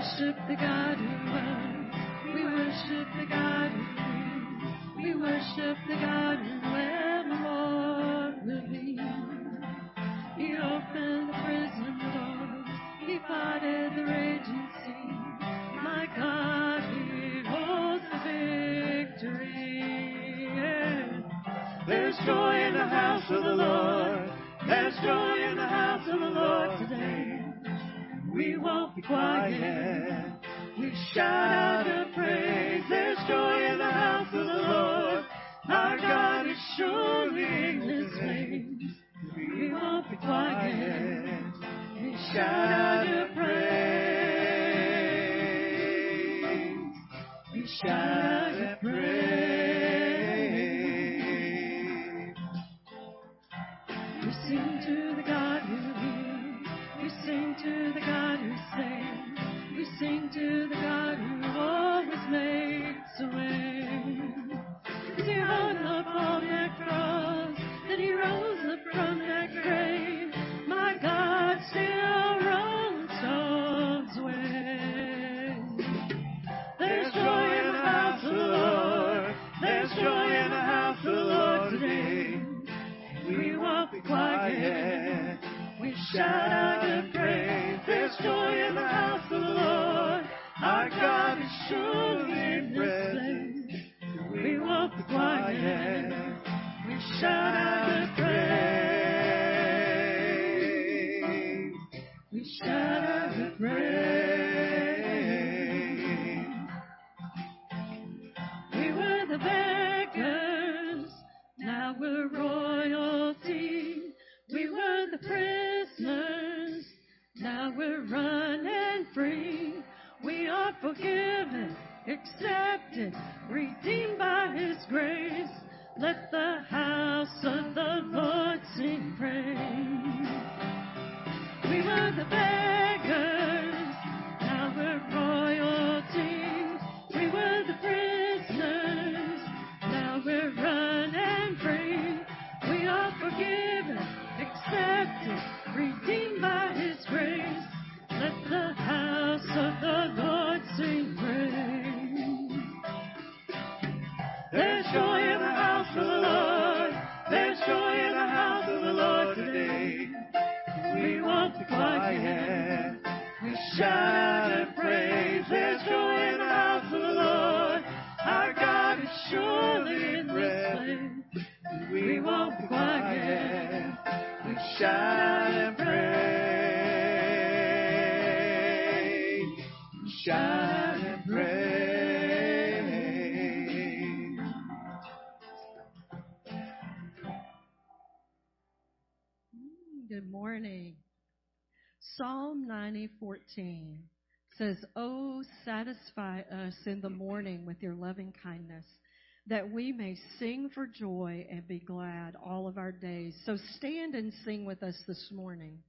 worship the God who was. We worship the God who is. We worship the God who evermore will be. He opened the prison doors. He parted the raging sea. My God, He holds the victory. Yeah. There's joy in the house of the Lord. There's joy in the house of the Lord today. We won't be quiet. We shout out your praise. There's joy in the house of the Lord. Our God is surely in this place. We won't be quiet. We shout out your praise. We shout out your praise. We shout in the morning with your loving kindness, that we may sing for joy and be glad all of our days." So stand and sing with us this morning.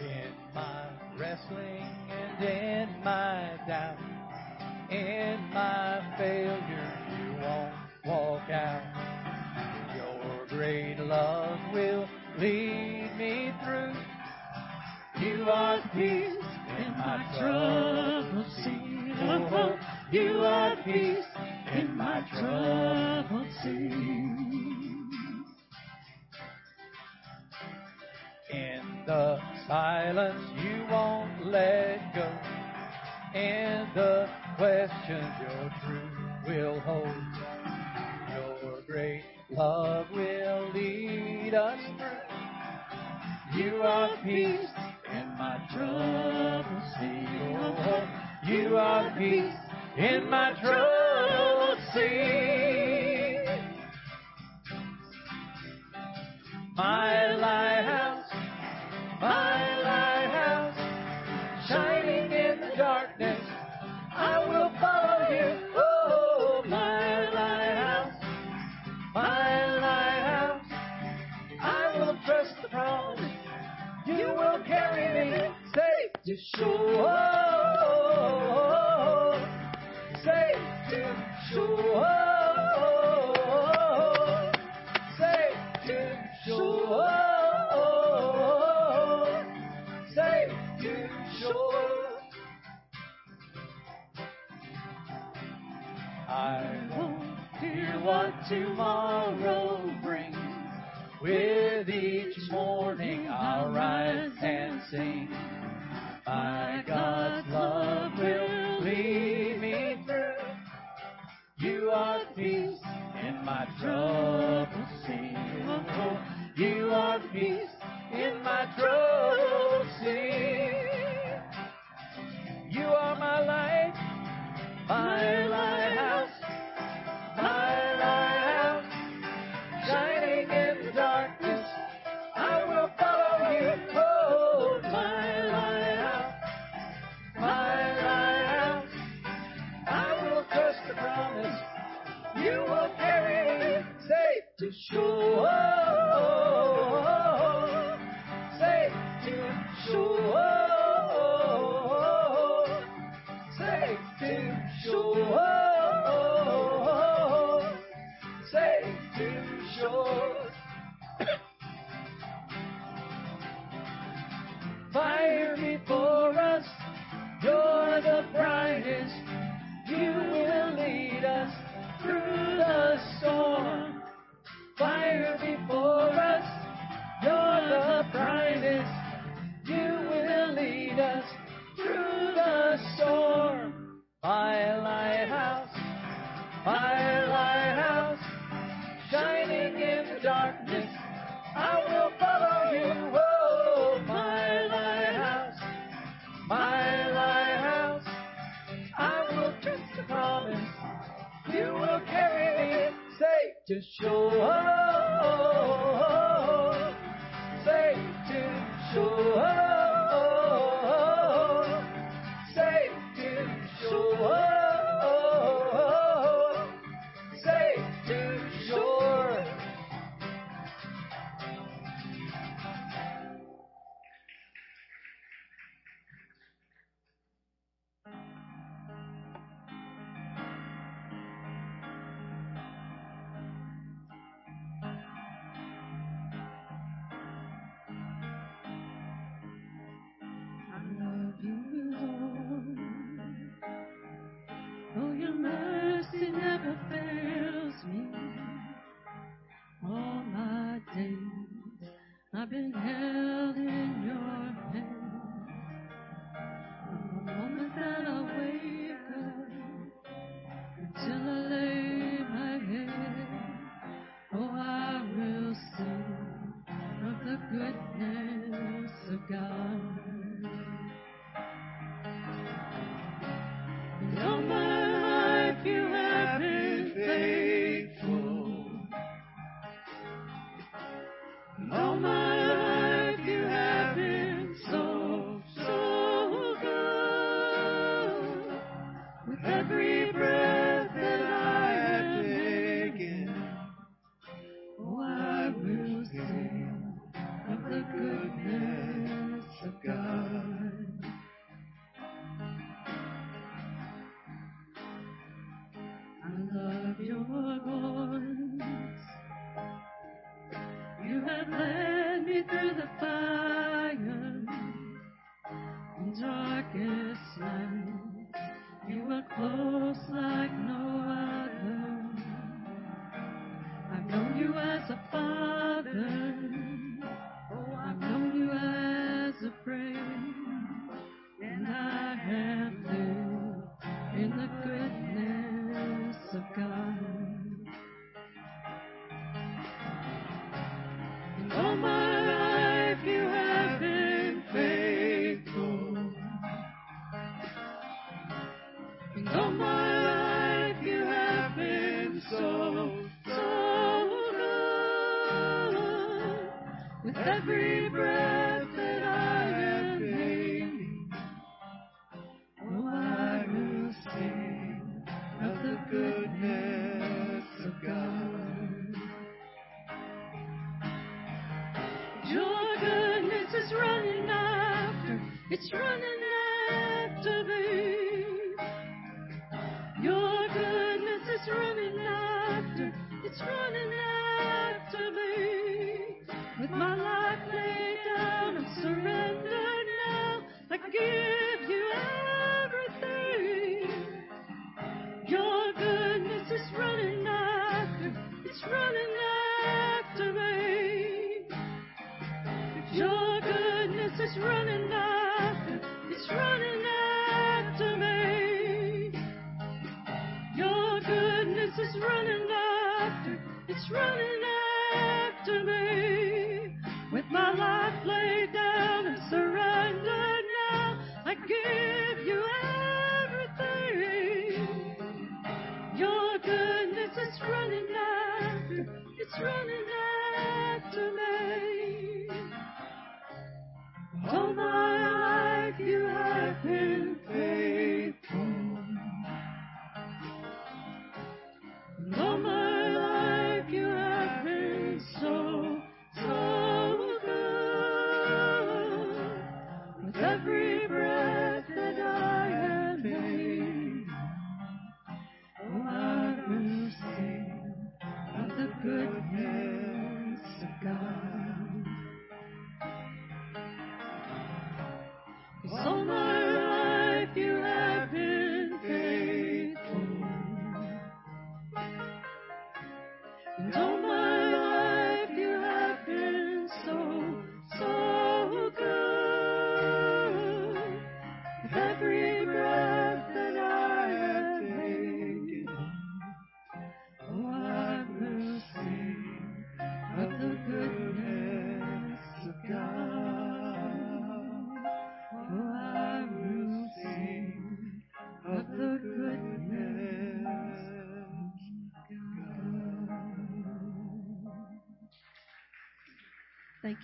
In my wrestling and in my doubt, in my failure, you won't walk out. Your great love will lead me through. You are peace in my troubled sea. Oh, you are peace in my troubled sea. In the silence, you won't let go. In the questions, your truth will hold. Your great love will lead us through. You are peace in my troubled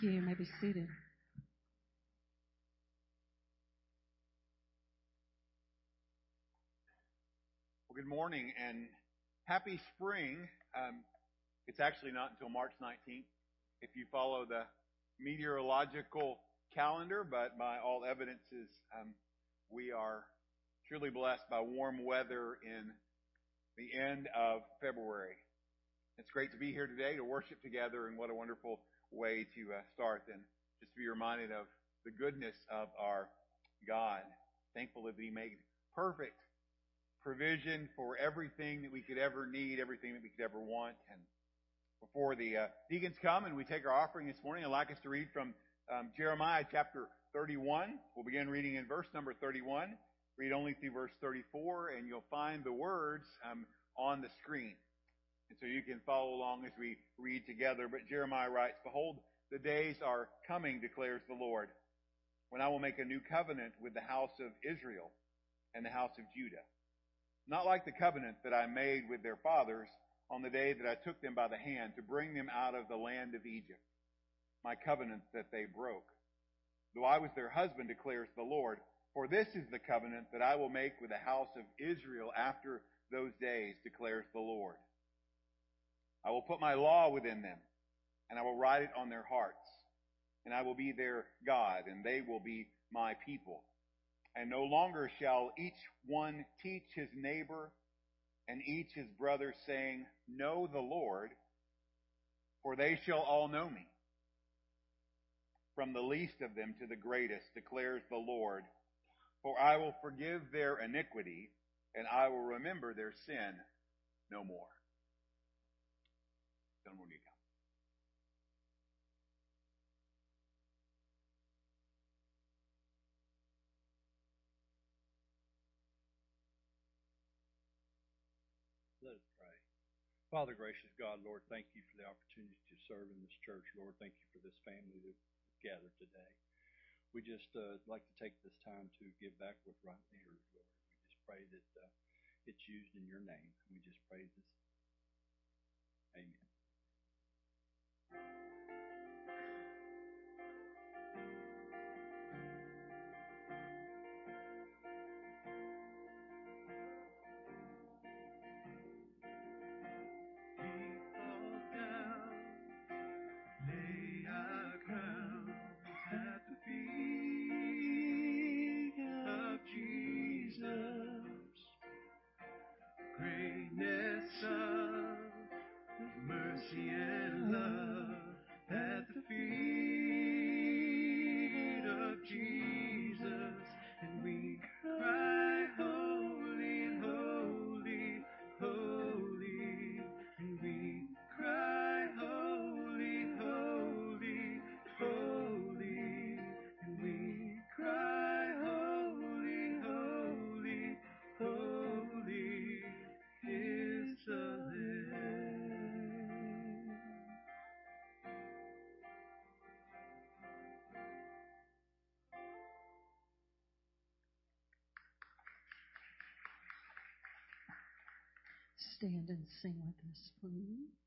you. You may be seated. Well, good morning and happy spring. Um, it's actually not until March 19th if you follow the meteorological calendar, but by all evidences, um, we are truly blessed by warm weather in the end of February. It's great to be here today to worship together, and what a wonderful way to uh, start and just to be reminded of the goodness of our God. Thankful that He made perfect provision for everything that we could ever need, everything that we could ever want. And before the uh, deacons come and we take our offering this morning, I'd like us to read from um, Jeremiah chapter 31. We'll begin reading in verse number 31. Read only through verse 34, and you'll find the words um, on the screen. And so you can follow along as we read together. But Jeremiah writes, Behold, the days are coming, declares the Lord, when I will make a new covenant with the house of Israel and the house of Judah. Not like the covenant that I made with their fathers on the day that I took them by the hand to bring them out of the land of Egypt, my covenant that they broke. Though I was their husband, declares the Lord, for this is the covenant that I will make with the house of Israel after those days, declares the Lord. I will put my law within them, and I will write it on their hearts, and I will be their God, and they will be my people. And no longer shall each one teach his neighbor and each his brother, saying, Know the Lord, for they shall all know me. From the least of them to the greatest, declares the Lord. For I will forgive their iniquity, and I will remember their sin no more. Let us pray. Father, gracious God, Lord, thank you for the opportunity to serve in this church. Lord, thank you for this family that gathered today. We just uh, like to take this time to give back what rightly yours, Lord. We just pray that uh, it's used in your name. We just pray this. Amen. Thank you. Stand and sing with us, please?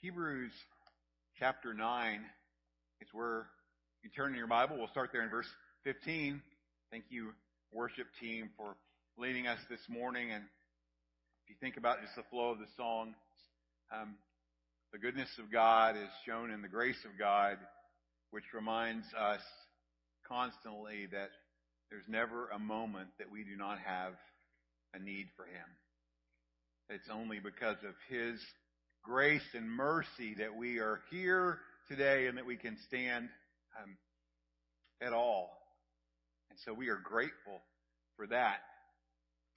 Hebrews chapter 9 is where you turn in your Bible. We'll start there in verse 15. Thank you, worship team, for leading us this morning. And if you think about just the flow of the song, um, the goodness of God is shown in the grace of God, which reminds us constantly that there's never a moment that we do not have a need for Him. It's only because of His grace and mercy that we are here today and that we can stand um, at all. And so we are grateful for that.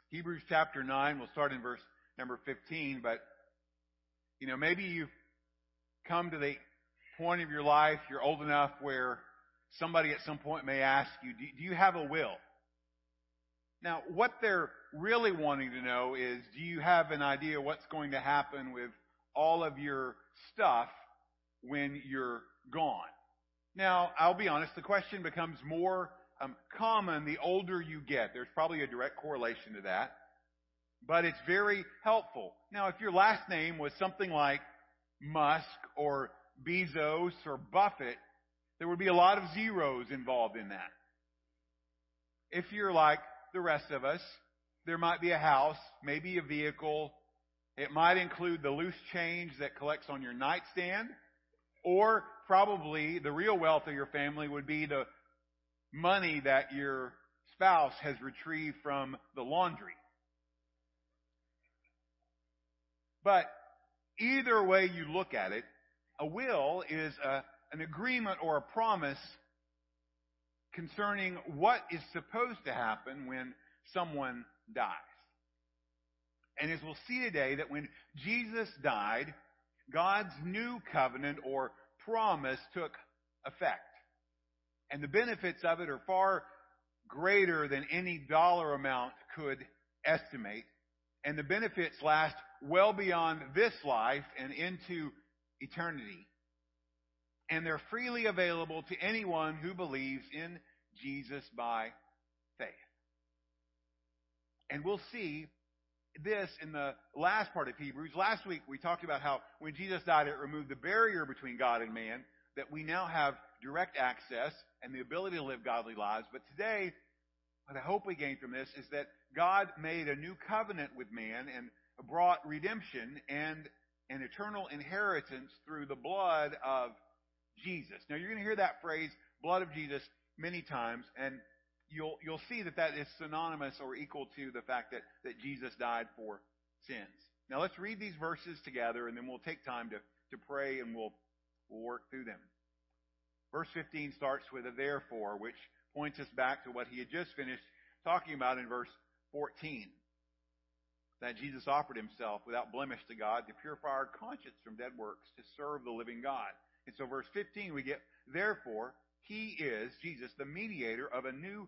Hebrews chapter 9, we'll start in verse number 15, but you know, maybe you've come to the point of your life, you're old enough where somebody at some point may ask you, do, do you have a will? Now, what they're really wanting to know is, do you have an idea what's going to happen with all of your stuff when you're gone? Now, I'll be honest, the question becomes more um, common the older you get. There's probably a direct correlation to that. But it's very helpful. Now, if your last name was something like Musk or Bezos or Buffett, there would be a lot of zeros involved in that. If you're like the rest of us, there might be a house, maybe a vehicle. It might include the loose change that collects on your nightstand, or probably the real wealth of your family would be the money that your spouse has retrieved from the laundry. But either way you look at it, a will is a, an agreement or a promise concerning what is supposed to happen when someone dies. And as we'll see today, that when Jesus died, God's new covenant or promise took effect. And the benefits of it are far greater than any dollar amount could estimate. And the benefits last well beyond this life and into eternity. And they're freely available to anyone who believes in Jesus by faith. And we'll see this in the last part of Hebrews. Last week we talked about how when Jesus died, it removed the barrier between God and man, that we now have direct access and the ability to live godly lives. But today, what I hope we gain from this is that God made a new covenant with man and brought redemption and an eternal inheritance through the blood of Jesus. Now you're going to hear that phrase, blood of Jesus, many times, and you'll you'll see that that is synonymous or equal to the fact that that Jesus died for sins. Now let's read these verses together, and then we'll take time to to pray and we'll we'll work through them. Verse 15 starts with a therefore, which points us back to what he had just finished talking about in verse 14. that Jesus offered himself without blemish to God to purify our conscience from dead works to serve the living God. And so verse 15 we get, therefore, he is, Jesus, the mediator of a new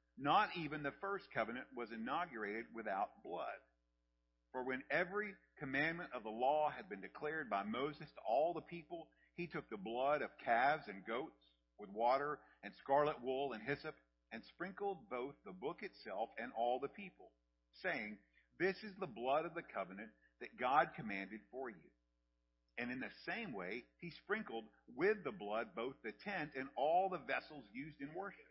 not even the first covenant was inaugurated without blood. For when every commandment of the law had been declared by Moses to all the people, he took the blood of calves and goats with water and scarlet wool and hyssop and sprinkled both the book itself and all the people, saying, This is the blood of the covenant that God commanded for you. And in the same way, he sprinkled with the blood both the tent and all the vessels used in worship.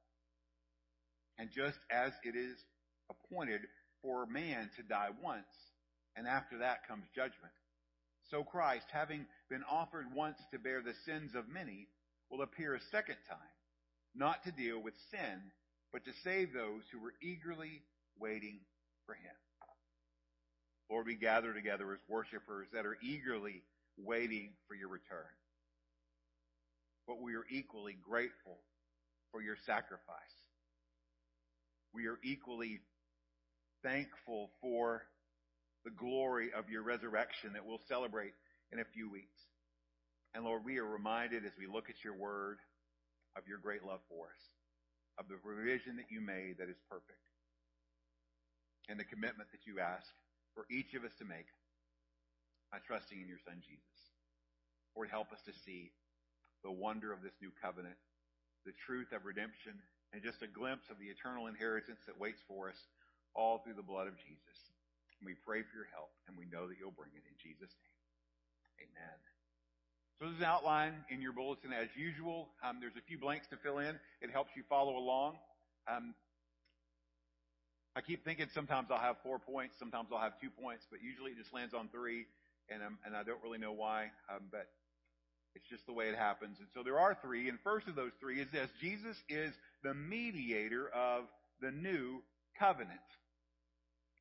And just as it is appointed for man to die once, and after that comes judgment, so Christ, having been offered once to bear the sins of many, will appear a second time, not to deal with sin, but to save those who were eagerly waiting for him. Lord, we gather together as worshipers that are eagerly waiting for your return. But we are equally grateful for your sacrifice. We are equally thankful for the glory of your resurrection that we'll celebrate in a few weeks. And Lord, we are reminded as we look at your word of your great love for us, of the provision that you made that is perfect, and the commitment that you ask for each of us to make by trusting in your Son Jesus. Lord, help us to see the wonder of this new covenant, the truth of redemption, and just a glimpse of the eternal inheritance that waits for us all through the blood of Jesus. And we pray for your help, and we know that you'll bring it in Jesus' name. Amen. So there's an outline in your bulletin as usual. Um, there's a few blanks to fill in. It helps you follow along. Um, I keep thinking sometimes I'll have four points, sometimes I'll have two points, but usually it just lands on three, and um, and I don't really know why, um, but it's just the way it happens. And so there are three, and first of those three is this: Jesus is the mediator of the new covenant.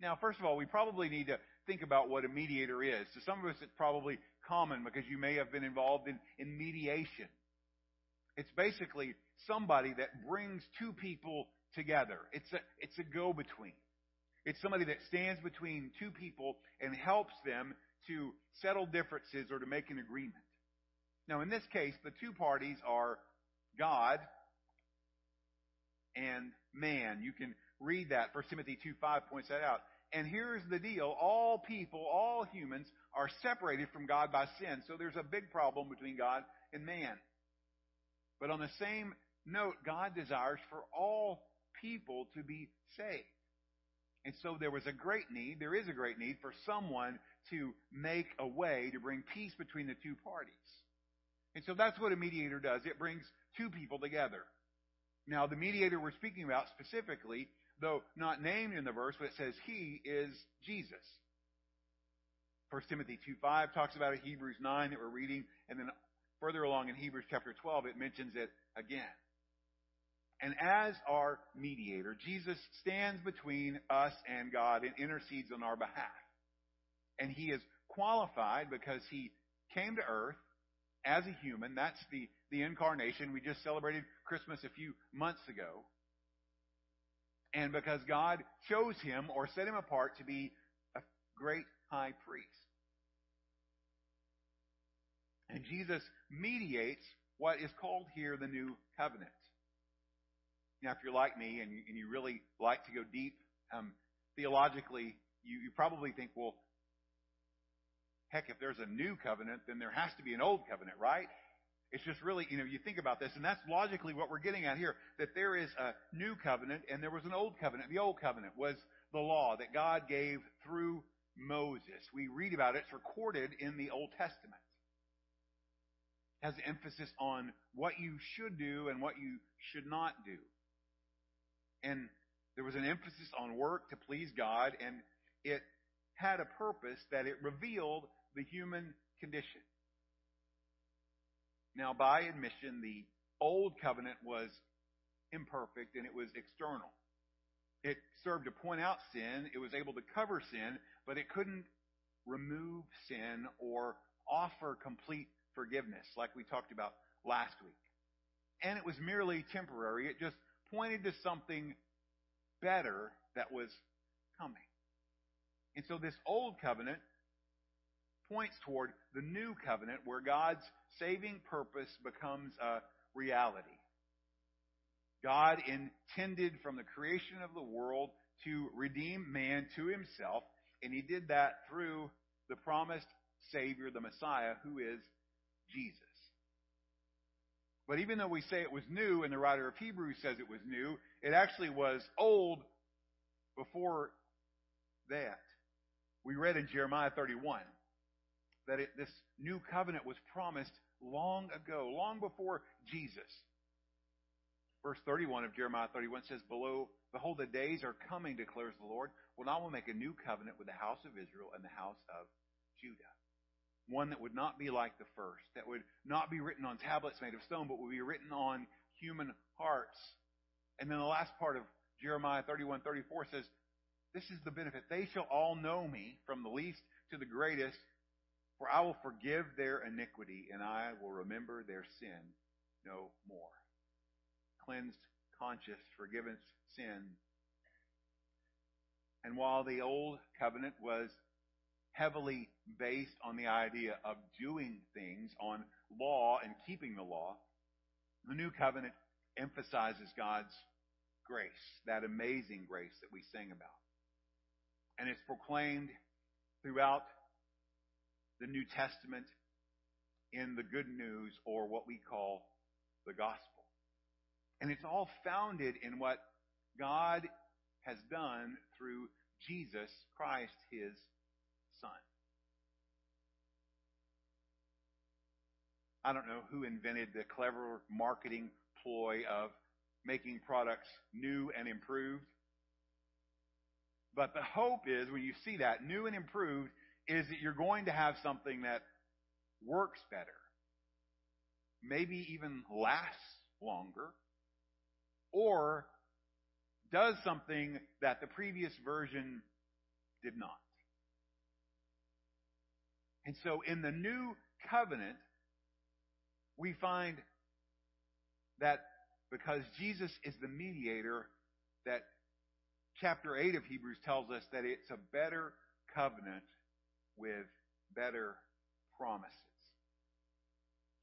Now, first of all, we probably need to think about what a mediator is. To some of us, it's probably common because you may have been involved in, in mediation. It's basically somebody that brings two people together. It's a, it's a go-between. It's somebody that stands between two people and helps them to settle differences or to make an agreement. Now, in this case, the two parties are God and man. You can read that. 1 Timothy 2.5 points that out. And here's the deal. All people, all humans are separated from God by sin. So there's a big problem between God and man. But on the same note, God desires for all people to be saved. And so there was a great need, there is a great need for someone to make a way to bring peace between the two parties. And so that's what a mediator does. It brings two people together. Now, the mediator we're speaking about specifically though not named in the verse, but it says he is Jesus. 1 Timothy 2.5 talks about it, Hebrews 9 that we're reading, and then further along in Hebrews chapter 12 it mentions it again. And as our mediator, Jesus stands between us and God and intercedes on our behalf. And he is qualified because he came to earth as a human. That's the, the incarnation. We just celebrated Christmas a few months ago. And because God chose him or set him apart to be a great high priest. And Jesus mediates what is called here the new covenant. Now, if you're like me and you, and you really like to go deep um, theologically, you, you probably think, well, heck, if there's a new covenant, then there has to be an old covenant, right? It's just really, you know, you think about this, and that's logically what we're getting at here, that there is a new covenant and there was an old covenant. The old covenant was the law that God gave through Moses. We read about it, it's recorded in the Old Testament. It has emphasis on what you should do and what you should not do. And there was an emphasis on work to please God, and it had a purpose that it revealed the human condition. Now, by admission, the old covenant was imperfect and it was external. It served to point out sin. It was able to cover sin, but it couldn't remove sin or offer complete forgiveness like we talked about last week. And it was merely temporary. It just pointed to something better that was coming. And so this old covenant points toward the new covenant where God's saving purpose becomes a reality. God intended from the creation of the world to redeem man to himself, and he did that through the promised Savior, the Messiah, who is Jesus. But even though we say it was new, and the writer of Hebrews says it was new, it actually was old before that. We read in Jeremiah 31 that it, this new covenant was promised long ago, long before Jesus. Verse 31 of Jeremiah 31 says, Below, behold, the days are coming, declares the Lord, when I will make a new covenant with the house of Israel and the house of Judah. One that would not be like the first, that would not be written on tablets made of stone, but would be written on human hearts. And then the last part of Jeremiah 31, 34 says, This is the benefit. They shall all know me, from the least to the greatest, for I will forgive their iniquity, and I will remember their sin no more. Cleansed conscience, forgiven sin. And while the old covenant was heavily based on the idea of doing things, on law and keeping the law, the new covenant emphasizes God's grace, that amazing grace that we sing about. And it's proclaimed throughout the New Testament in the good news or what we call the gospel. And it's all founded in what God has done through Jesus Christ, his Son. I don't know who invented the clever marketing ploy of making products new and improved. But the hope is when you see that new and improved is that you're going to have something that works better, maybe even lasts longer, or does something that the previous version did not. And so in the new covenant, we find that because Jesus is the mediator, that chapter 8 of Hebrews tells us that it's a better covenant with better promises.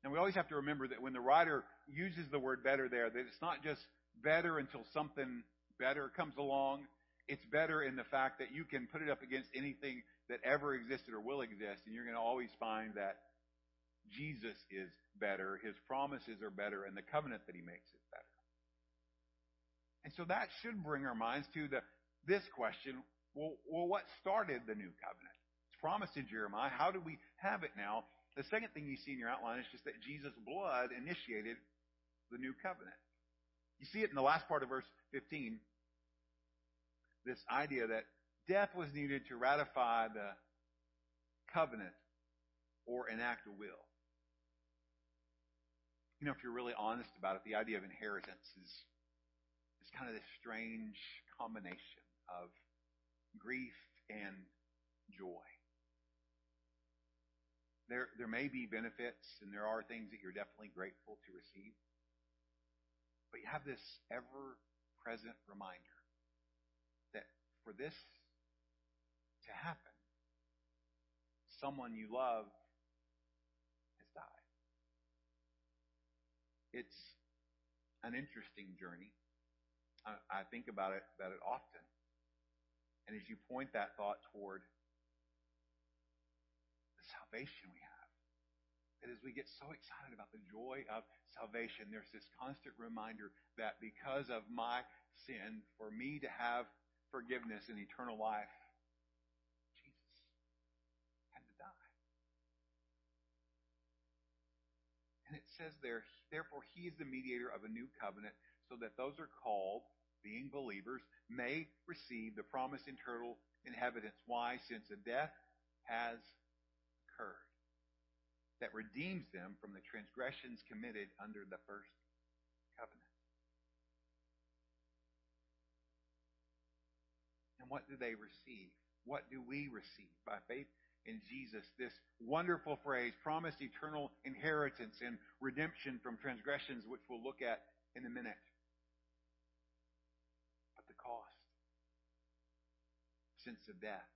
And we always have to remember that when the writer uses the word better there, that it's not just better until something better comes along. It's better in the fact that you can put it up against anything that ever existed or will exist, and you're going to always find that Jesus is better, His promises are better, and the covenant that He makes is better. And so that should bring our minds to the, this question, well, well, what started the new covenant? Promised in Jeremiah. How do we have it now? The second thing you see in your outline is just that Jesus' blood initiated the new covenant. You see it in the last part of verse 15. This idea that death was needed to ratify the covenant or enact a will. You know, if you're really honest about it, the idea of inheritance is, is kind of this strange combination of grief and joy. There, there may be benefits and there are things that you're definitely grateful to receive. But you have this ever present reminder that for this to happen, someone you love has died. It's an interesting journey. I, I think about it about it often. And as you point that thought toward salvation we have, that as we get so excited about the joy of salvation, there's this constant reminder that because of my sin, for me to have forgiveness and eternal life, Jesus had to die. And it says there, therefore he is the mediator of a new covenant, so that those are called being believers, may receive the promised eternal inheritance. Why? Since a death has occurred that redeems them from the transgressions committed under the first covenant. And what do they receive? What do we receive? By faith in Jesus, this wonderful phrase, promised eternal inheritance and redemption from transgressions, which we'll look at in a minute But the cost since the death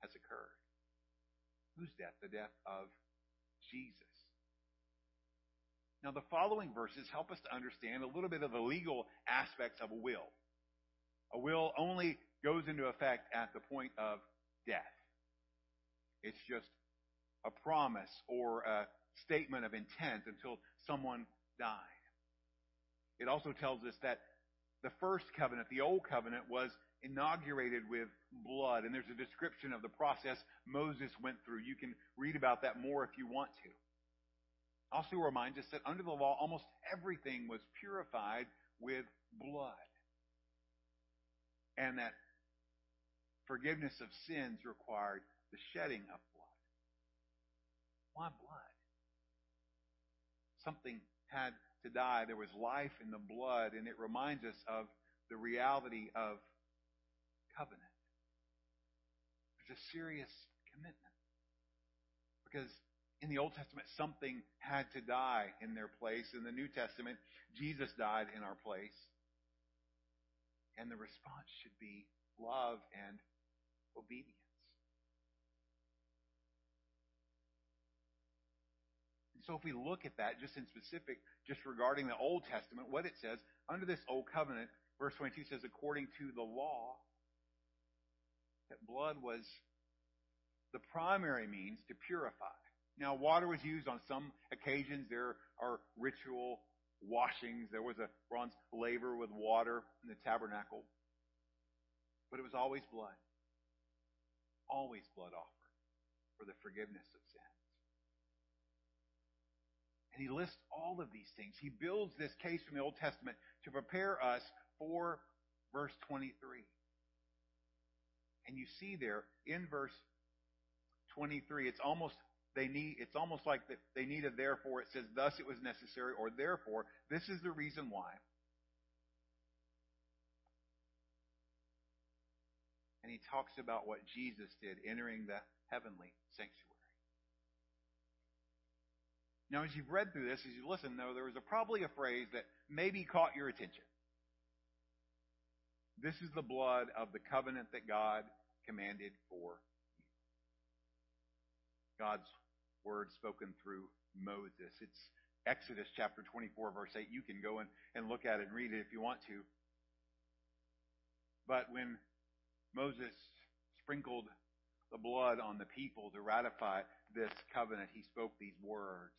has occurred. Whose death? The death of Jesus. Now, the following verses help us to understand a little bit of the legal aspects of a will. A will only goes into effect at the point of death. It's just a promise or a statement of intent until someone died. It also tells us that the first covenant, the old covenant, was inaugurated with blood. And there's a description of the process Moses went through. You can read about that more if you want to. Also reminds us that under the law, almost everything was purified with blood. And that forgiveness of sins required the shedding of blood. Why blood? Something had to die. There was life in the blood, and it reminds us of the reality of covenant. There's a serious commitment. Because in the Old Testament, something had to die in their place. In the New Testament, Jesus died in our place. And the response should be love and obedience. so if we look at that just in specific, just regarding the Old Testament, what it says, under this Old Covenant, verse 22 says, according to the law, that blood was the primary means to purify. Now, water was used on some occasions. There are ritual washings. There was a bronze laver with water in the tabernacle. But it was always blood. Always blood offered for the forgiveness of sins. And he lists all of these things. He builds this case from the Old Testament to prepare us for verse 23. And you see there in verse 23, it's almost they need it's almost like they need a therefore. It says thus it was necessary or therefore this is the reason why. And he talks about what Jesus did entering the heavenly sanctuary. Now, as you've read through this, as you listen, though, there was a, probably a phrase that maybe caught your attention. This is the blood of the covenant that God commanded for you. God's word spoken through Moses. It's Exodus chapter 24, verse 8. You can go and, and look at it and read it if you want to. But when Moses sprinkled the blood on the people to ratify this covenant, he spoke these words.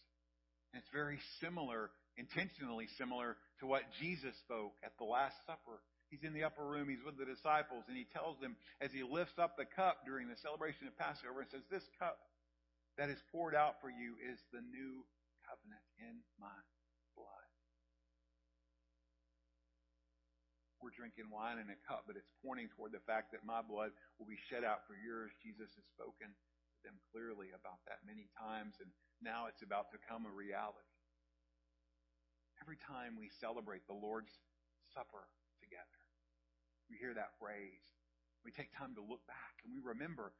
And it's very similar, intentionally similar to what Jesus spoke at the Last Supper. He's in the upper room, he's with the disciples, and he tells them as he lifts up the cup during the celebration of Passover and says, This cup that is poured out for you is the new covenant in my blood. We're drinking wine in a cup, but it's pointing toward the fact that my blood will be shed out for yours. Jesus has spoken to them clearly about that many times, and now it's about to become a reality. Every time we celebrate the Lord's Supper we hear that phrase. We take time to look back and we remember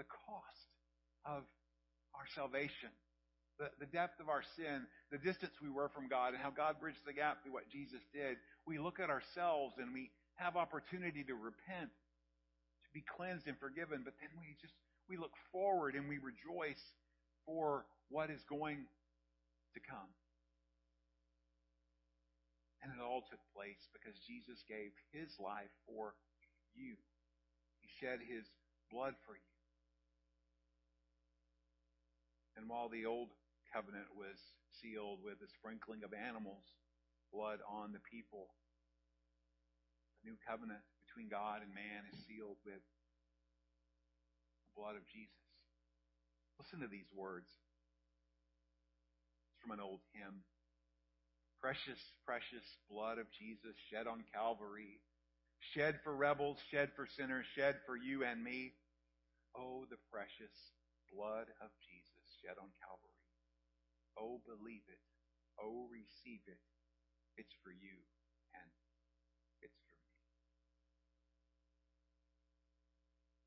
the cost of our salvation, the, the depth of our sin, the distance we were from God, and how God bridged the gap through what Jesus did, we look at ourselves and we have opportunity to repent, to be cleansed and forgiven, but then we just we look forward and we rejoice for what is going to come. And it all took place because Jesus gave his life for you. He shed his blood for you. And while the old covenant was sealed with the sprinkling of animals' blood on the people, the new covenant between God and man is sealed with the blood of Jesus. Listen to these words. It's from an old hymn. Precious, precious blood of Jesus shed on Calvary, shed for rebels, shed for sinners, shed for you and me. Oh, the precious blood of Jesus shed on Calvary. Oh, believe it. Oh, receive it. It's for you and it's for me.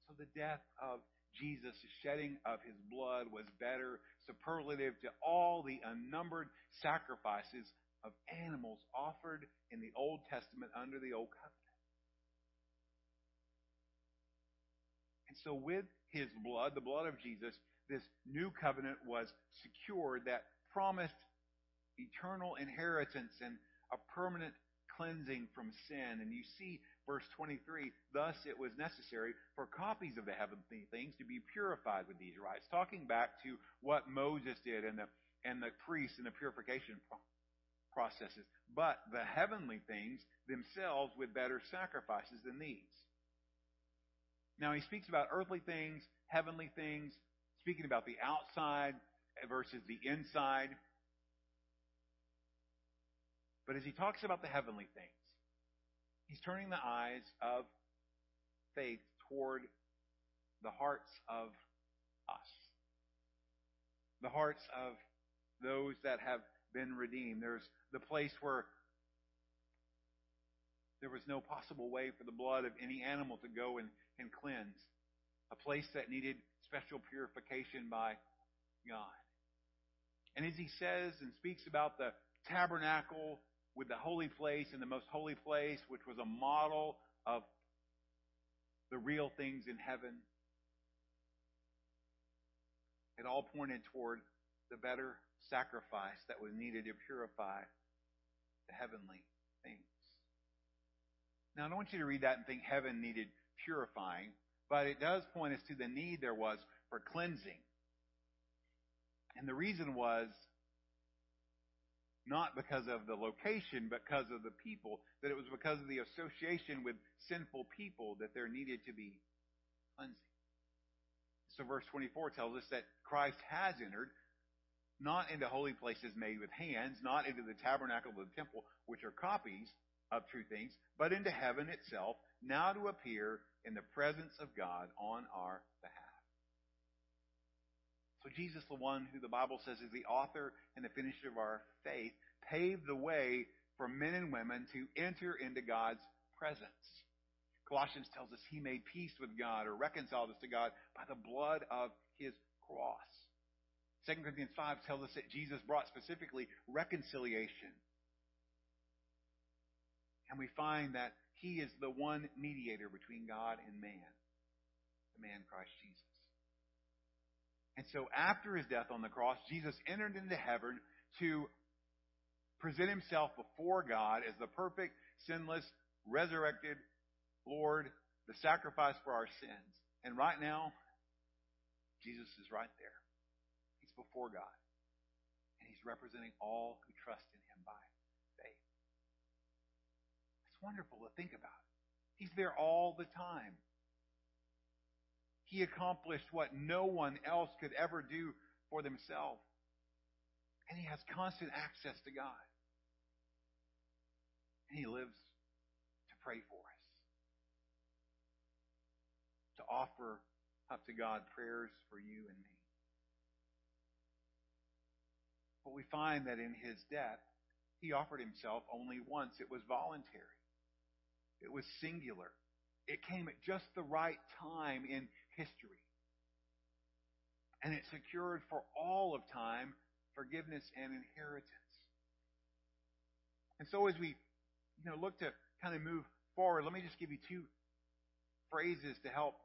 So the death of Jesus, the shedding of his blood was better, superlative to all the unnumbered sacrifices of animals offered in the Old Testament under the Old Covenant. And so with his blood, the blood of Jesus, this new covenant was secured that promised eternal inheritance and a permanent cleansing from sin. And you see verse 23, thus it was necessary for copies of the heavenly things to be purified with these rites. Talking back to what Moses did and the, and the priests and the purification processes, but the heavenly things themselves with better sacrifices than these. Now he speaks about earthly things, heavenly things, speaking about the outside versus the inside. But as he talks about the heavenly things, he's turning the eyes of faith toward the hearts of us. The hearts of those that have been redeemed. There's the place where there was no possible way for the blood of any animal to go and, and cleanse. A place that needed special purification by God. And as he says and speaks about the tabernacle with the holy place and the most holy place, which was a model of the real things in heaven, it all pointed toward the better sacrifice that was needed to purify the heavenly things. Now, I don't want you to read that and think heaven needed purifying, but it does point us to the need there was for cleansing. And the reason was not because of the location, but because of the people, that it was because of the association with sinful people that there needed to be cleansing. So verse 24 tells us that Christ has entered not into holy places made with hands, not into the tabernacle of the temple, which are copies of true things, but into heaven itself, now to appear in the presence of God on our behalf. So Jesus, the one who the Bible says is the author and the finisher of our faith, paved the way for men and women to enter into God's presence. Colossians tells us he made peace with God or reconciled us to God by the blood of his cross. 2 Corinthians 5 tells us that Jesus brought specifically reconciliation. And we find that he is the one mediator between God and man, the man Christ Jesus. And so after his death on the cross, Jesus entered into heaven to present himself before God as the perfect, sinless, resurrected Lord, the sacrifice for our sins. And right now, Jesus is right there before God. And he's representing all who trust in him by faith. It's wonderful to think about. He's there all the time. He accomplished what no one else could ever do for themselves. And he has constant access to God. And he lives to pray for us. To offer up to God prayers for you and me. But we find that in his death, he offered himself only once. It was voluntary. It was singular. It came at just the right time in history. And it secured for all of time forgiveness and inheritance. And so as we, you know, look to kind of move forward, let me just give you two phrases to help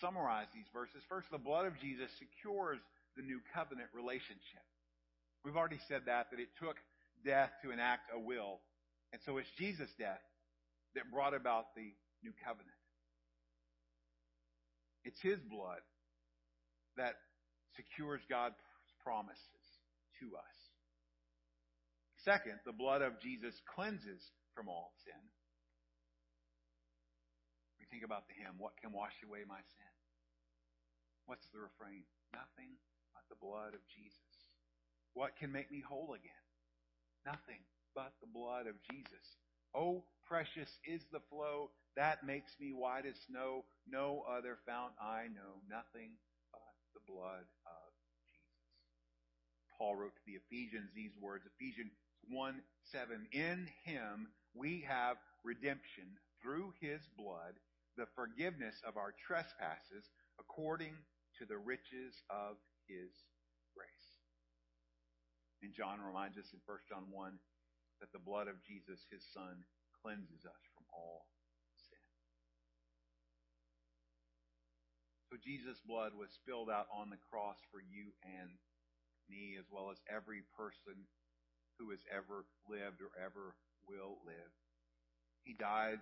summarize these verses. First, the blood of Jesus secures the new covenant relationship. We've already said that, that it took death to enact a will. And so it's Jesus' death that brought about the new covenant. It's His blood that secures God's promises to us. Second, the blood of Jesus cleanses from all sin. We think about the hymn, What can wash away my sin? What's the refrain? Nothing but the blood of Jesus. What can make me whole again? Nothing but the blood of Jesus. Oh, precious is the flow that makes me white as snow. No other fount I know. Nothing but the blood of Jesus. Paul wrote to the Ephesians these words, Ephesians 1 7. In him we have redemption through his blood, the forgiveness of our trespasses according to the riches of his grace. And John reminds us in 1 John 1 that the blood of Jesus, his son, cleanses us from all sin. So Jesus' blood was spilled out on the cross for you and me, as well as every person who has ever lived or ever will live. He died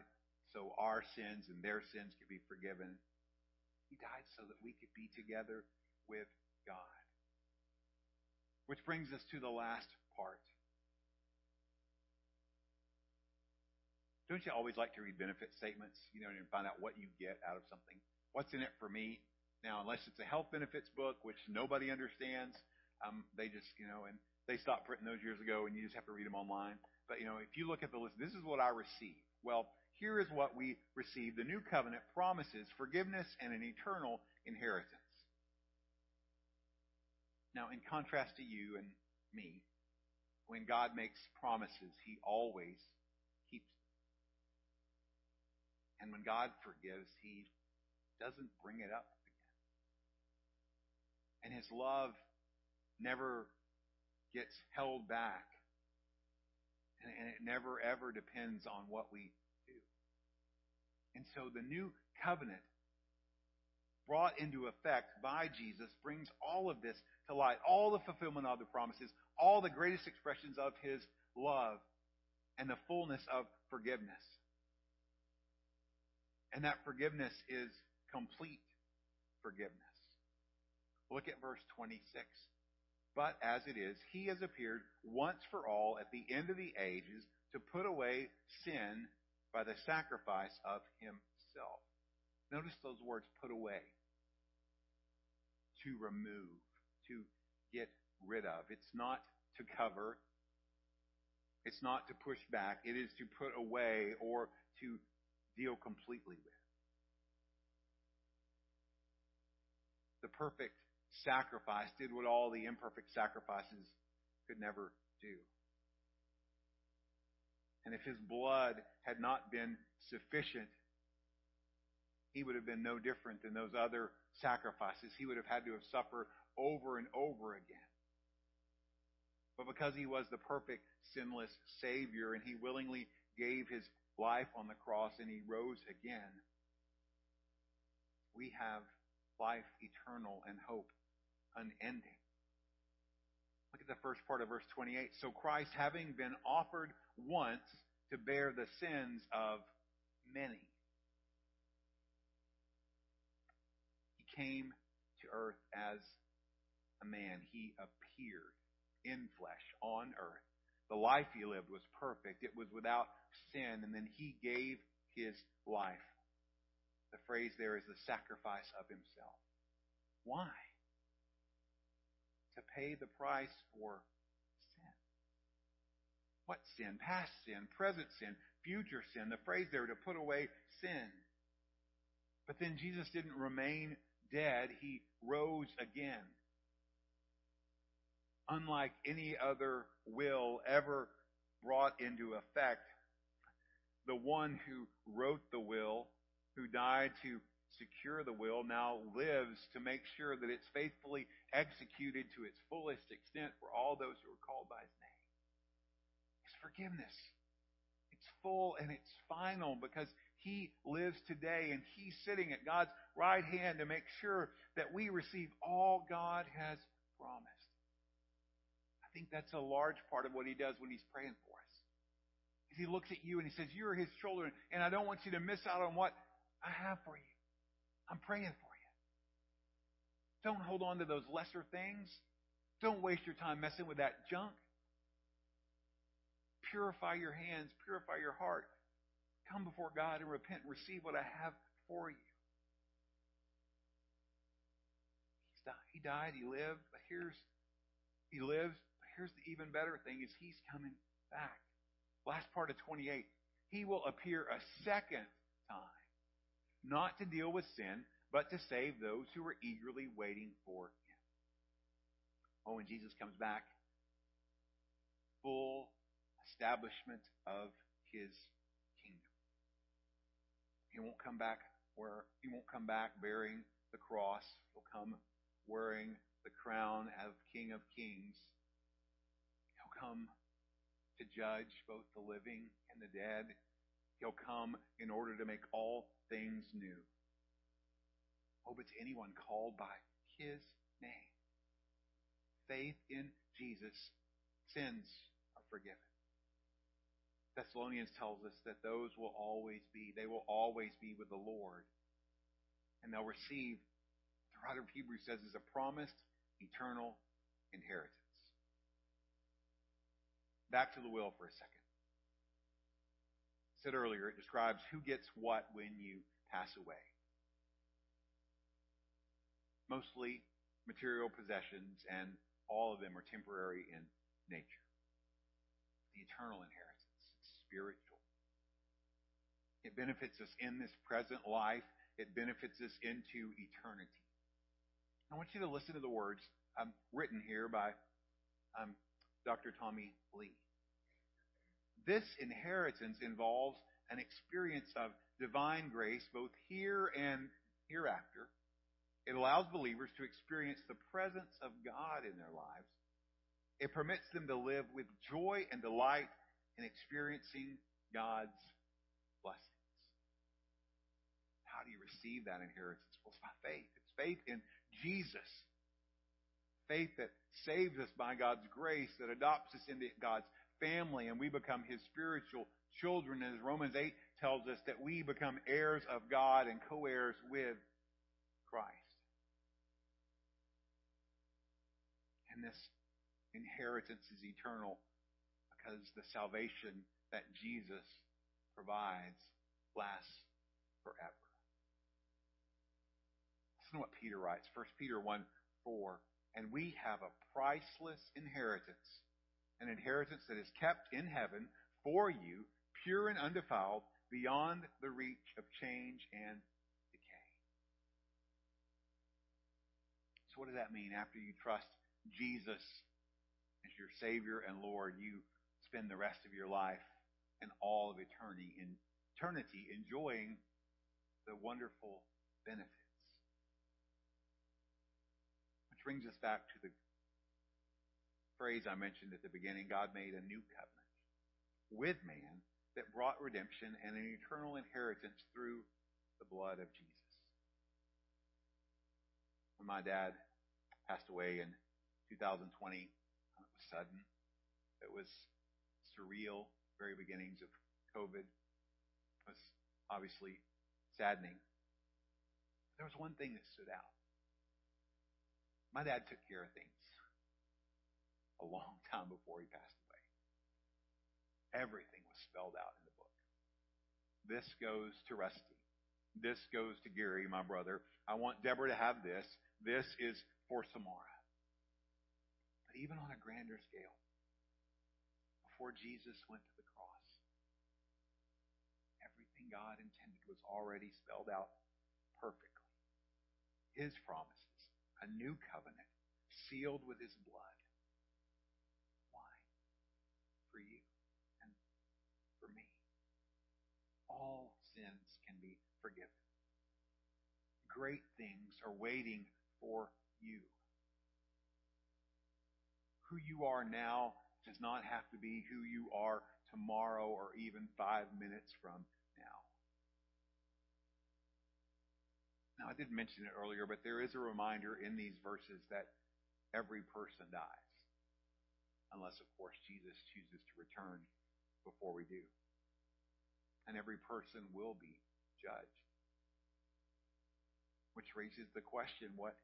so our sins and their sins could be forgiven. He died so that we could be together with God. Which brings us to the last part. Don't you always like to read benefit statements, you know, and find out what you get out of something? What's in it for me? Now, unless it's a health benefits book, which nobody understands, um, they just, you know, and they stopped printing those years ago, and you just have to read them online. But, you know, if you look at the list, this is what I received. Well, here is what we receive. The new covenant promises forgiveness and an eternal inheritance. Now, in contrast to you and me, when God makes promises, He always keeps them. And when God forgives, He doesn't bring it up again. And His love never gets held back. And, and it never ever depends on what we do. And so the new covenant brought into effect by Jesus brings all of this to light, all the fulfillment of the promises, all the greatest expressions of his love, and the fullness of forgiveness. And that forgiveness is complete forgiveness. Look at verse 26. But as it is, he has appeared once for all at the end of the ages to put away sin by the sacrifice of himself. Notice those words, put away. To remove, to get rid of. It's not to cover. It's not to push back. It is to put away or to deal completely with. The perfect sacrifice did what all the imperfect sacrifices could never do. And if his blood had not been sufficient, he would have been no different than those other sacrifices. He would have had to have suffered over and over again. But because he was the perfect, sinless Savior and he willingly gave his life on the cross and he rose again, we have life eternal and hope unending. Look at the first part of verse 28. So Christ, having been offered once to bear the sins of many, he came to earth as a man. He appeared in flesh on earth. The life he lived was perfect. It was without sin. And then he gave his life. The phrase there is the sacrifice of himself. Why? To pay the price for sin. What sin? Past sin, present sin, future sin. The phrase there to put away sin. But then Jesus didn't remain dead. He rose again unlike any other will ever brought into effect, the one who wrote the will, who died to secure the will now lives to make sure that it's faithfully executed to its fullest extent for all those who are called by his name. His forgiveness. It's full and it's final because he lives today and he's sitting at God's right hand to make sure that we receive all God has promised. I think that's a large part of what he does when he's praying for us. He looks at you and he says, You're his children, and I don't want you to miss out on what I have for you. I'm praying for you. Don't hold on to those lesser things. Don't waste your time messing with that junk. Purify your hands, purify your heart. Come before God and repent and receive what I have for you. He died, he lived, but here's he lives, but here's the even better thing is he's coming back. Last part of 28. He will appear a second time, not to deal with sin, but to save those who are eagerly waiting for him. Oh, when Jesus comes back, full establishment of his. He won't come back where he won't come back bearing the cross. He'll come wearing the crown of King of Kings. He'll come to judge both the living and the dead. He'll come in order to make all things new. Oh, but to anyone called by his name, faith in Jesus, sins are forgiven. Thessalonians tells us that those will always be, they will always be with the Lord. And they'll receive, the writer of Hebrews says, is a promised eternal inheritance. Back to the will for a second. I said earlier, it describes who gets what when you pass away. Mostly material possessions, and all of them are temporary in nature. The eternal inheritance, spiritual. It benefits us in this present life. It benefits us into eternity. I want you to listen to the words um, written here by um, Dr. Tommy Lee. This inheritance involves an experience of divine grace both here and hereafter. It allows believers to experience the presence of God in their lives. It permits them to live with joy and delight in experiencing God's blessings. How do you receive that inheritance? Well, it's by faith. It's faith in Jesus. Faith that saves us by God's grace, that adopts us into God's family, and we become His spiritual children. As Romans 8 tells us, that we become heirs of God and co-heirs with Christ. And this inheritance is eternal because the salvation that Jesus provides lasts forever. Listen to what Peter writes. 1 Peter 1 4. And we have a priceless inheritance, an inheritance that is kept in heaven for you, pure and undefiled, beyond the reach of change and decay. So, what does that mean after you trust Jesus as your Savior and Lord, you spend the rest of your life and all of eternity in eternity enjoying the wonderful benefits. Which brings us back to the phrase I mentioned at the beginning God made a new covenant with man that brought redemption and an eternal inheritance through the blood of Jesus. When my dad passed away in 2020, it was sudden. It was surreal, very beginnings of COVID. Was obviously saddening. There was one thing that stood out. My dad took care of things a long time before he passed away. Everything was spelled out in the book. This goes to Rusty. This goes to Gary, my brother. I want Deborah to have this. This is for Samara. But even on a grander scale, before Jesus went to the cross, everything God intended was already spelled out perfectly. His promises, a new covenant, sealed with His blood. Why? For you and for me. All sins can be forgiven. great things are waiting for you. Who you are now does not have to be who you are tomorrow or even five minutes from now. Now, I did mention it earlier, but there is a reminder in these verses that every person dies. Unless, of course, Jesus chooses to return before we do. And every person will be judged. Which raises the question, what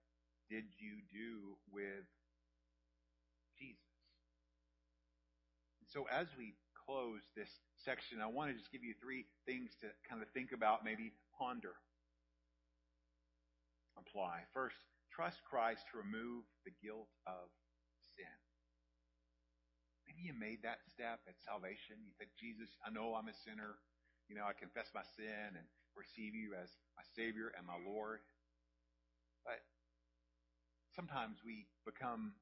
did you do with Jesus? So as we close this section, I want to just give you three things to kind of think about, maybe ponder, apply. First, trust Christ to remove the guilt of sin. Maybe you made that step at salvation. You think, Jesus, I know I'm a sinner. You know, I confess my sin and receive you as my Savior and my Lord. But sometimes we become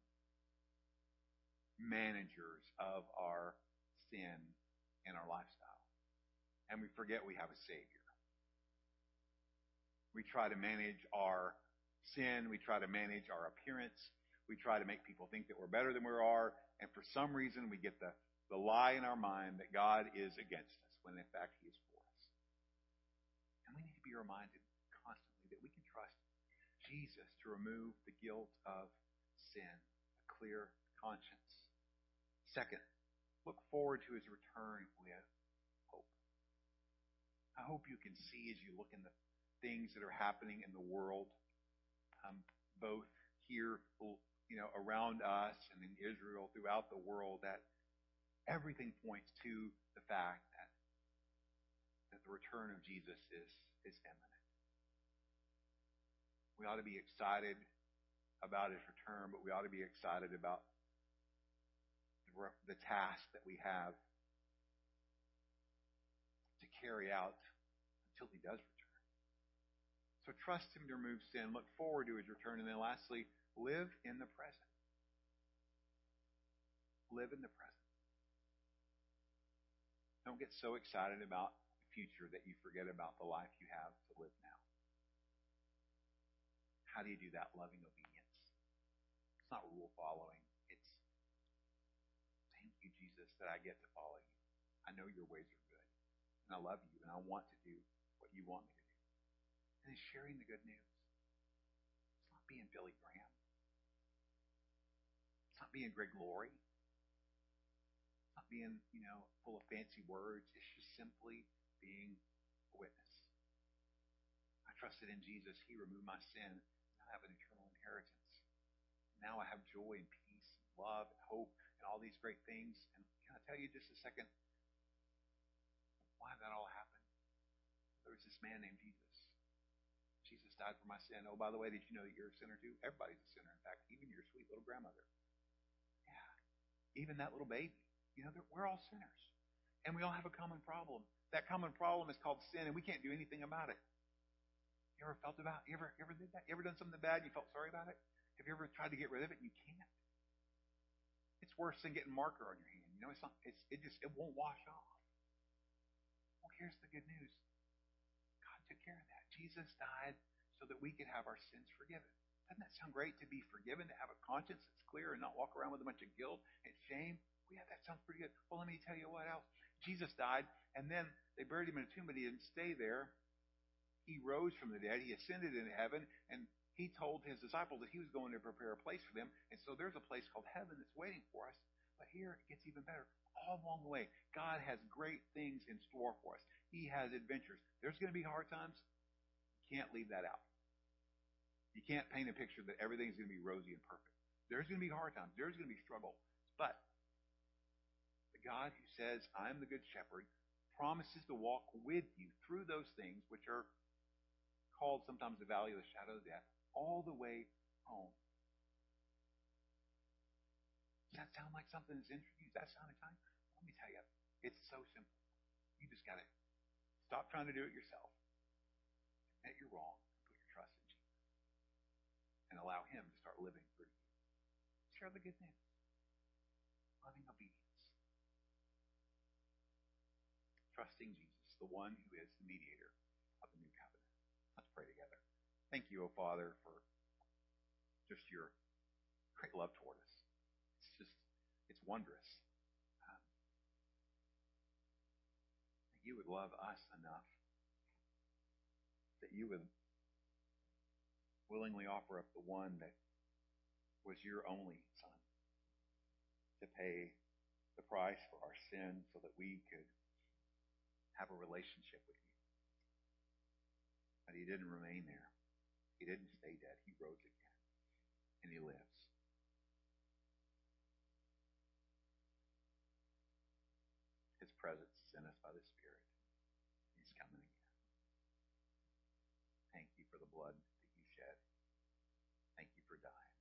managers of our sin and our lifestyle. And we forget we have a Savior. We try to manage our sin. We try to manage our appearance. We try to make people think that we're better than we are. And for some reason, we get the, the lie in our mind that God is against us, when in fact He is for us. And we need to be reminded constantly that we can trust Jesus to remove the guilt of sin, a clear conscience. Second, look forward to His return with hope. I hope you can see as you look in the things that are happening in the world, um, both here, you know, around us and in Israel, throughout the world, that everything points to the fact that that the return of Jesus is is imminent. We ought to be excited about his return, but we ought to be excited about the, task that we have to carry out until he does return. So trust him to remove sin, look forward to his return, and then lastly, live in the present. Live in the present. Don't get so excited about the future that you forget about the life you have to live now. How do you do that? Loving obedience. It's not rule following. It's thank you, Jesus, that I get to follow you. I know your ways are good. And I love you and I want to do what you want me to do. And it's sharing the good news. It's not being Billy Graham. It's not being Greg Laurie. It's not being, you know, full of fancy words. It's just simply being a witness. I trusted in Jesus. He removed my sin. Now I have an eternal inheritance. Now I have joy and peace and love and hope and all these great things. And can I tell you just a second why that all happened? There was this man named Jesus. Jesus died for my sin. Oh, by the way, did you know that you're a sinner too? Everybody's a sinner. In fact, even your sweet little grandmother. Yeah. Even that little baby. You know, we're all sinners. And we all have a common problem. That common problem is called sin, and we can't do anything about it. You ever felt about? You ever you ever did that? You ever done something bad and you felt sorry about it? Have you ever tried to get rid of it and you can't? It's worse than getting marker on your hand. Know, it's not. It's it just it won't wash off. Well, here's the good news. God took care of that. Jesus died so that we could have our sins forgiven. Doesn't that sound great to be forgiven, to have a conscience that's clear and not walk around with a bunch of guilt and shame? Well, yeah, that sounds pretty good. Well, let me tell you what else. Jesus died, and then they buried him in a tomb, but he didn't stay there. He rose from the dead. He ascended into heaven, and he told his disciples that he was going to prepare a place for them. And so there's a place called heaven that's waiting for us. But here it gets even better. All along the way, God has great things in store for us. He has adventures. There's going to be hard times. You can't leave that out. You can't paint a picture that everything's going to be rosy and perfect. There's going to be hard times. There's going to be struggle. But the God who says, I'm the good shepherd, promises to walk with you through those things which are called sometimes the valley of the shadow of death, all the way home. Does that sound like something that's interesting? Does that sound exciting? Let me tell you, it's so simple. You just got to stop trying to do it yourself. Admit you're wrong put your trust in Jesus. And allow Him to start living through you. Share the good news. Loving obedience. Trusting Jesus, the one who is the mediator of the new covenant. Let's pray together. Thank you, O Father, for just your great love toward us. Wondrous. Um, you would love us enough that you would willingly offer up the one that was your only son to pay the price for our sin so that we could have a relationship with you. But he didn't remain there. He didn't stay dead. He rose again. And he lives. His presence is in us by the Spirit. He's coming again. Thank you for the blood that you shed. Thank you for dying.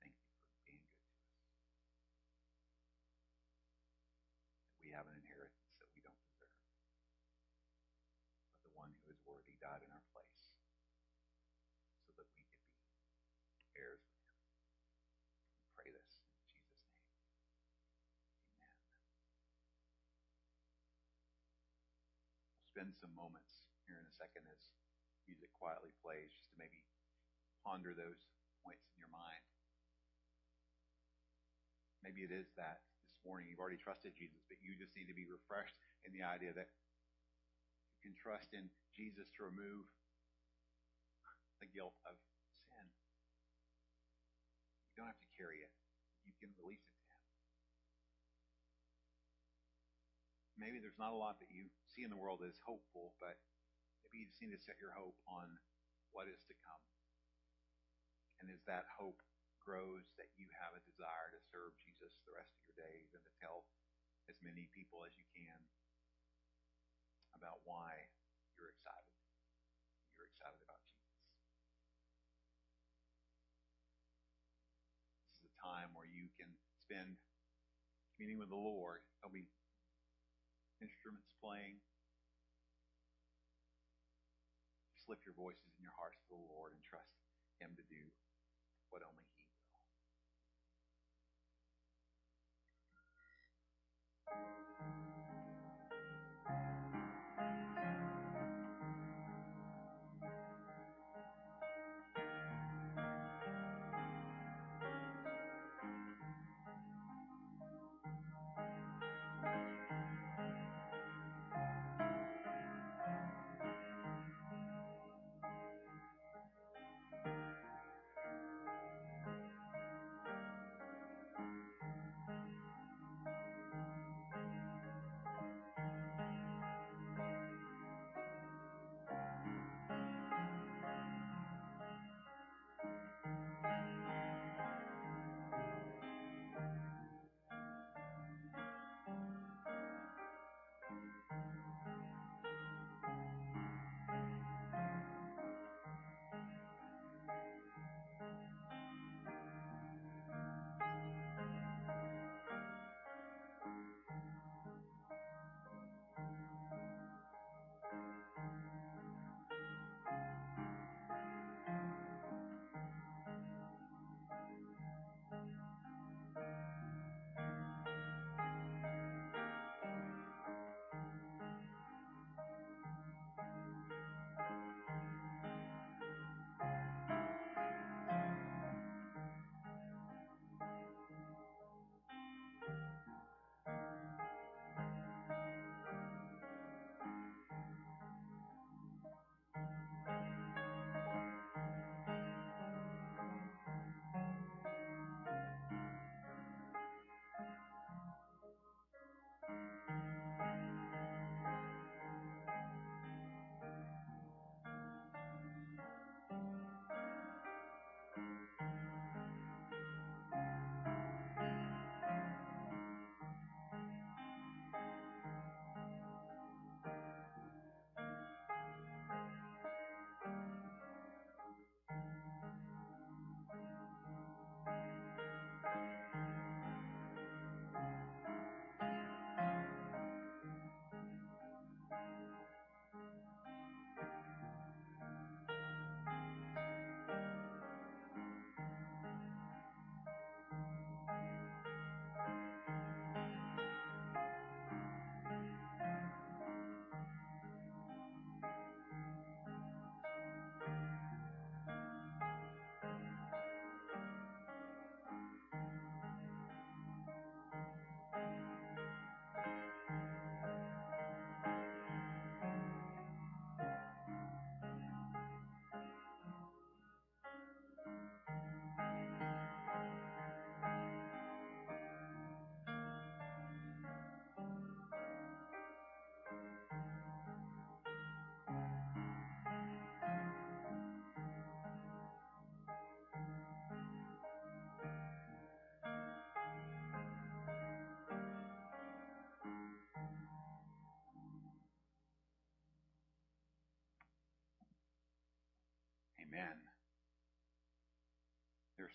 Thank you for being good to us. That we have an inheritance that we don't deserve. But the one who is worthy died in our place so that we could be heirs with him. We pray this in Jesus' name. Amen. We'll spend some moments here in a second as music quietly plays just to maybe ponder those points in your mind. Maybe it is that morning you've already trusted Jesus, but you just need to be refreshed in the idea that you can trust in Jesus to remove the guilt of sin. You don't have to carry it. You can release it to Him. Maybe there's not a lot that you see in the world as hopeful, but maybe you just need to set your hope on what is to come. And as that hope grows, that you have a desire to serve Jesus the rest of your days and to tell as many people as you can about why you're excited. You're excited about Jesus. This is a time where you can spend meeting with the Lord. There'll be instruments playing. Just lift your voices in your hearts to the Lord and trust Him to do what only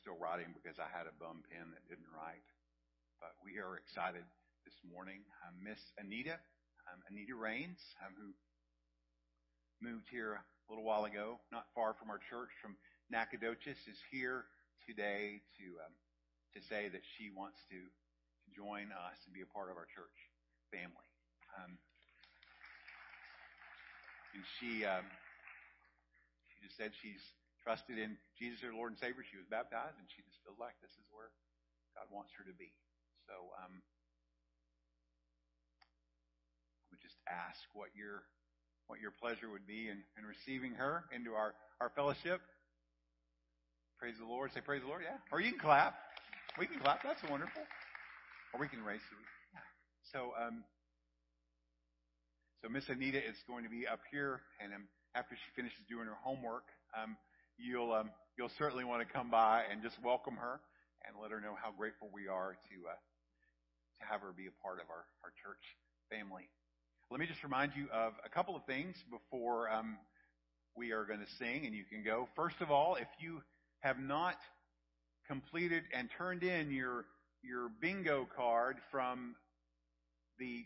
still writing because I had a bum pen that didn't write. But we are excited this morning. Um, Miss Anita, um, Anita Rains, um, who moved here a little while ago, not far from our church, from Nacogdoches, is here today to um, to say that she wants to, to join us and be a part of our church family. Um, and she um, she just said she's trusted in Jesus, her Lord and Savior. She was baptized, and she just feels like this is where God wants her to be. So um, I would just ask what your what your pleasure would be in, in receiving her into our, our fellowship. Praise the Lord. Say praise the Lord, yeah. Or you can clap. We can clap. That's wonderful. Or we can raise you. So um, so Miss Anita is going to be up here, and um, after she finishes doing her homework, um, you'll um, you'll certainly want to come by and just welcome her and let her know how grateful we are to uh, to have her be a part of our, our church family. Let me just remind you of a couple of things before um, we are going to sing, and you can go. First of all, if you have not completed and turned in your your bingo card from the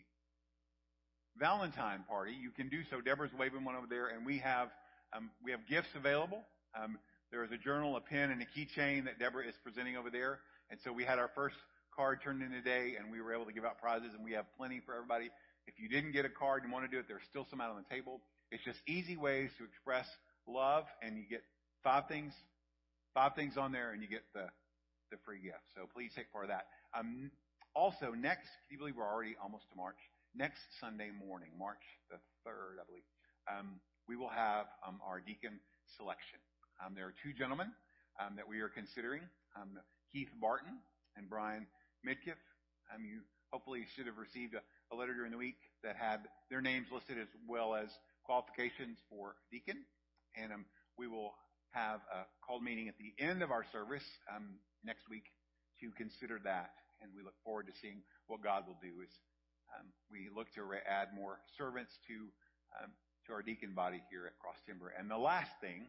Valentine party, you can do so. Deborah's waving one over there, and we have um, we have gifts available. Um, there is a journal, a pen, and a keychain that Deborah is presenting over there. And so we had our first card turned in today, and we were able to give out prizes, and we have plenty for everybody. If you didn't get a card and want to do it, there's still some out on the table. It's just easy ways to express love, and you get five things, five things on there, and you get the free gift. So please take part of that. Um, also, next, can you believe we're already almost to March? Next Sunday morning, March the third, I believe, um, we will have our deacon selection. Um, there are two gentlemen um, that we are considering, um, Keith Barton and Brian Midkiff. You hopefully should have received a, letter during the week that had their names listed as well as qualifications for deacon. And we will have a called meeting at the end of our service next week to consider that. And we look forward to seeing what God will do as we look to add more servants to to our deacon body here at Cross Timber. And the last thing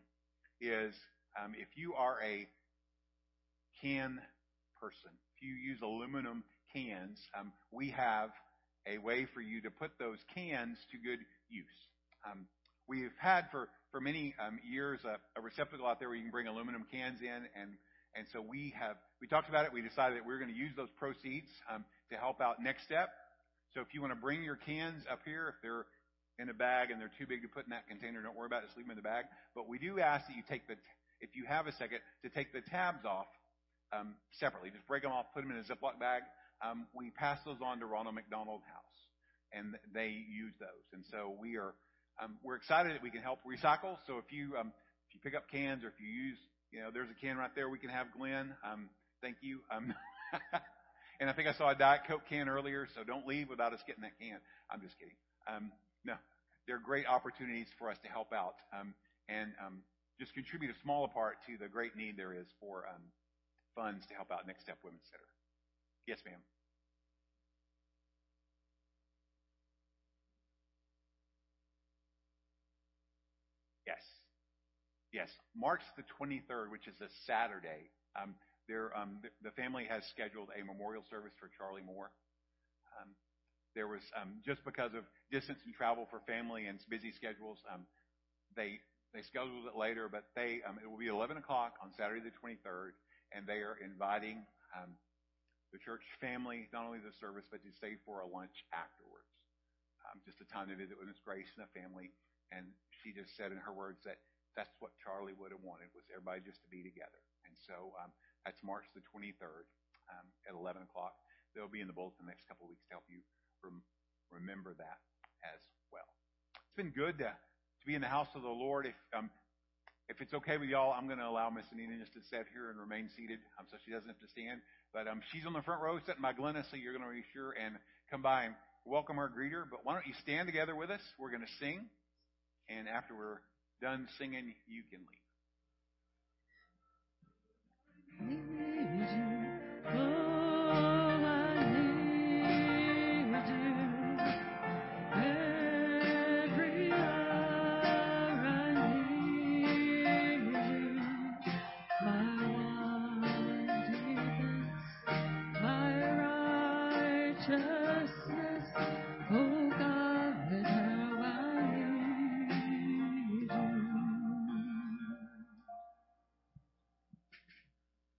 is um, if you are a can person, if you use aluminum cans, um, we have a way for you to put those cans to good use. Um, we've had for, for many um, years a, a, receptacle out there where you can bring aluminum cans in, and and so we have we talked about it. We decided that we are going to use those proceeds um, to help out Next Step. So if you want to bring your cans up here, if they're in a bag and they're too big to put in that container, don't worry about it. Just leave them in the bag. But we do ask that you take the, if you have a second, to take the tabs off um, separately. Just break them off, put them in a Ziploc bag. Um, we pass those on to Ronald McDonald House, and they use those. And so we are um, we're excited that we can help recycle. So if you um, if you pick up cans or if you use, you know, there's a can right there we can have Glenn. Um, thank you. Um, and I think I saw a Diet Coke can earlier, so don't leave without us getting that can. I'm just kidding. Um, no, they're great opportunities for us to help out um, and um, just contribute a smaller part to the great need there is for um, funds to help out Next Step Women's Center. Yes, ma'am. Yes. Yes. March the 23rd, which is a Saturday, um, there, um, the, the, family has scheduled a memorial service for Charlie Moore. Um, there was um, just because of distance and travel for family and busy schedules, um, they they scheduled it later, but they um, it will be 11 o'clock on Saturday the 23rd, and they are inviting um, the church family not only the service but to stay for a lunch afterwards. Um, just a time to visit with Miss Grace and the family, and she just said in her words that that's what Charlie would have wanted was everybody just to be together, and so um, that's March the 23rd um, at 11 o'clock. They'll be in the bulletin the next couple of weeks to help you rem- remember that as well. It's been good to, to be in the house of the Lord. If um, if it's okay with y'all, I'm going to allow Miss Anita just to sit here and remain seated, um, so she doesn't have to stand. But um, she's on the front row, sitting by Glenna, so you're going to be sure and come by and welcome our greeter. But why don't you stand together with us? We're going to sing, and after we're done singing, you can leave.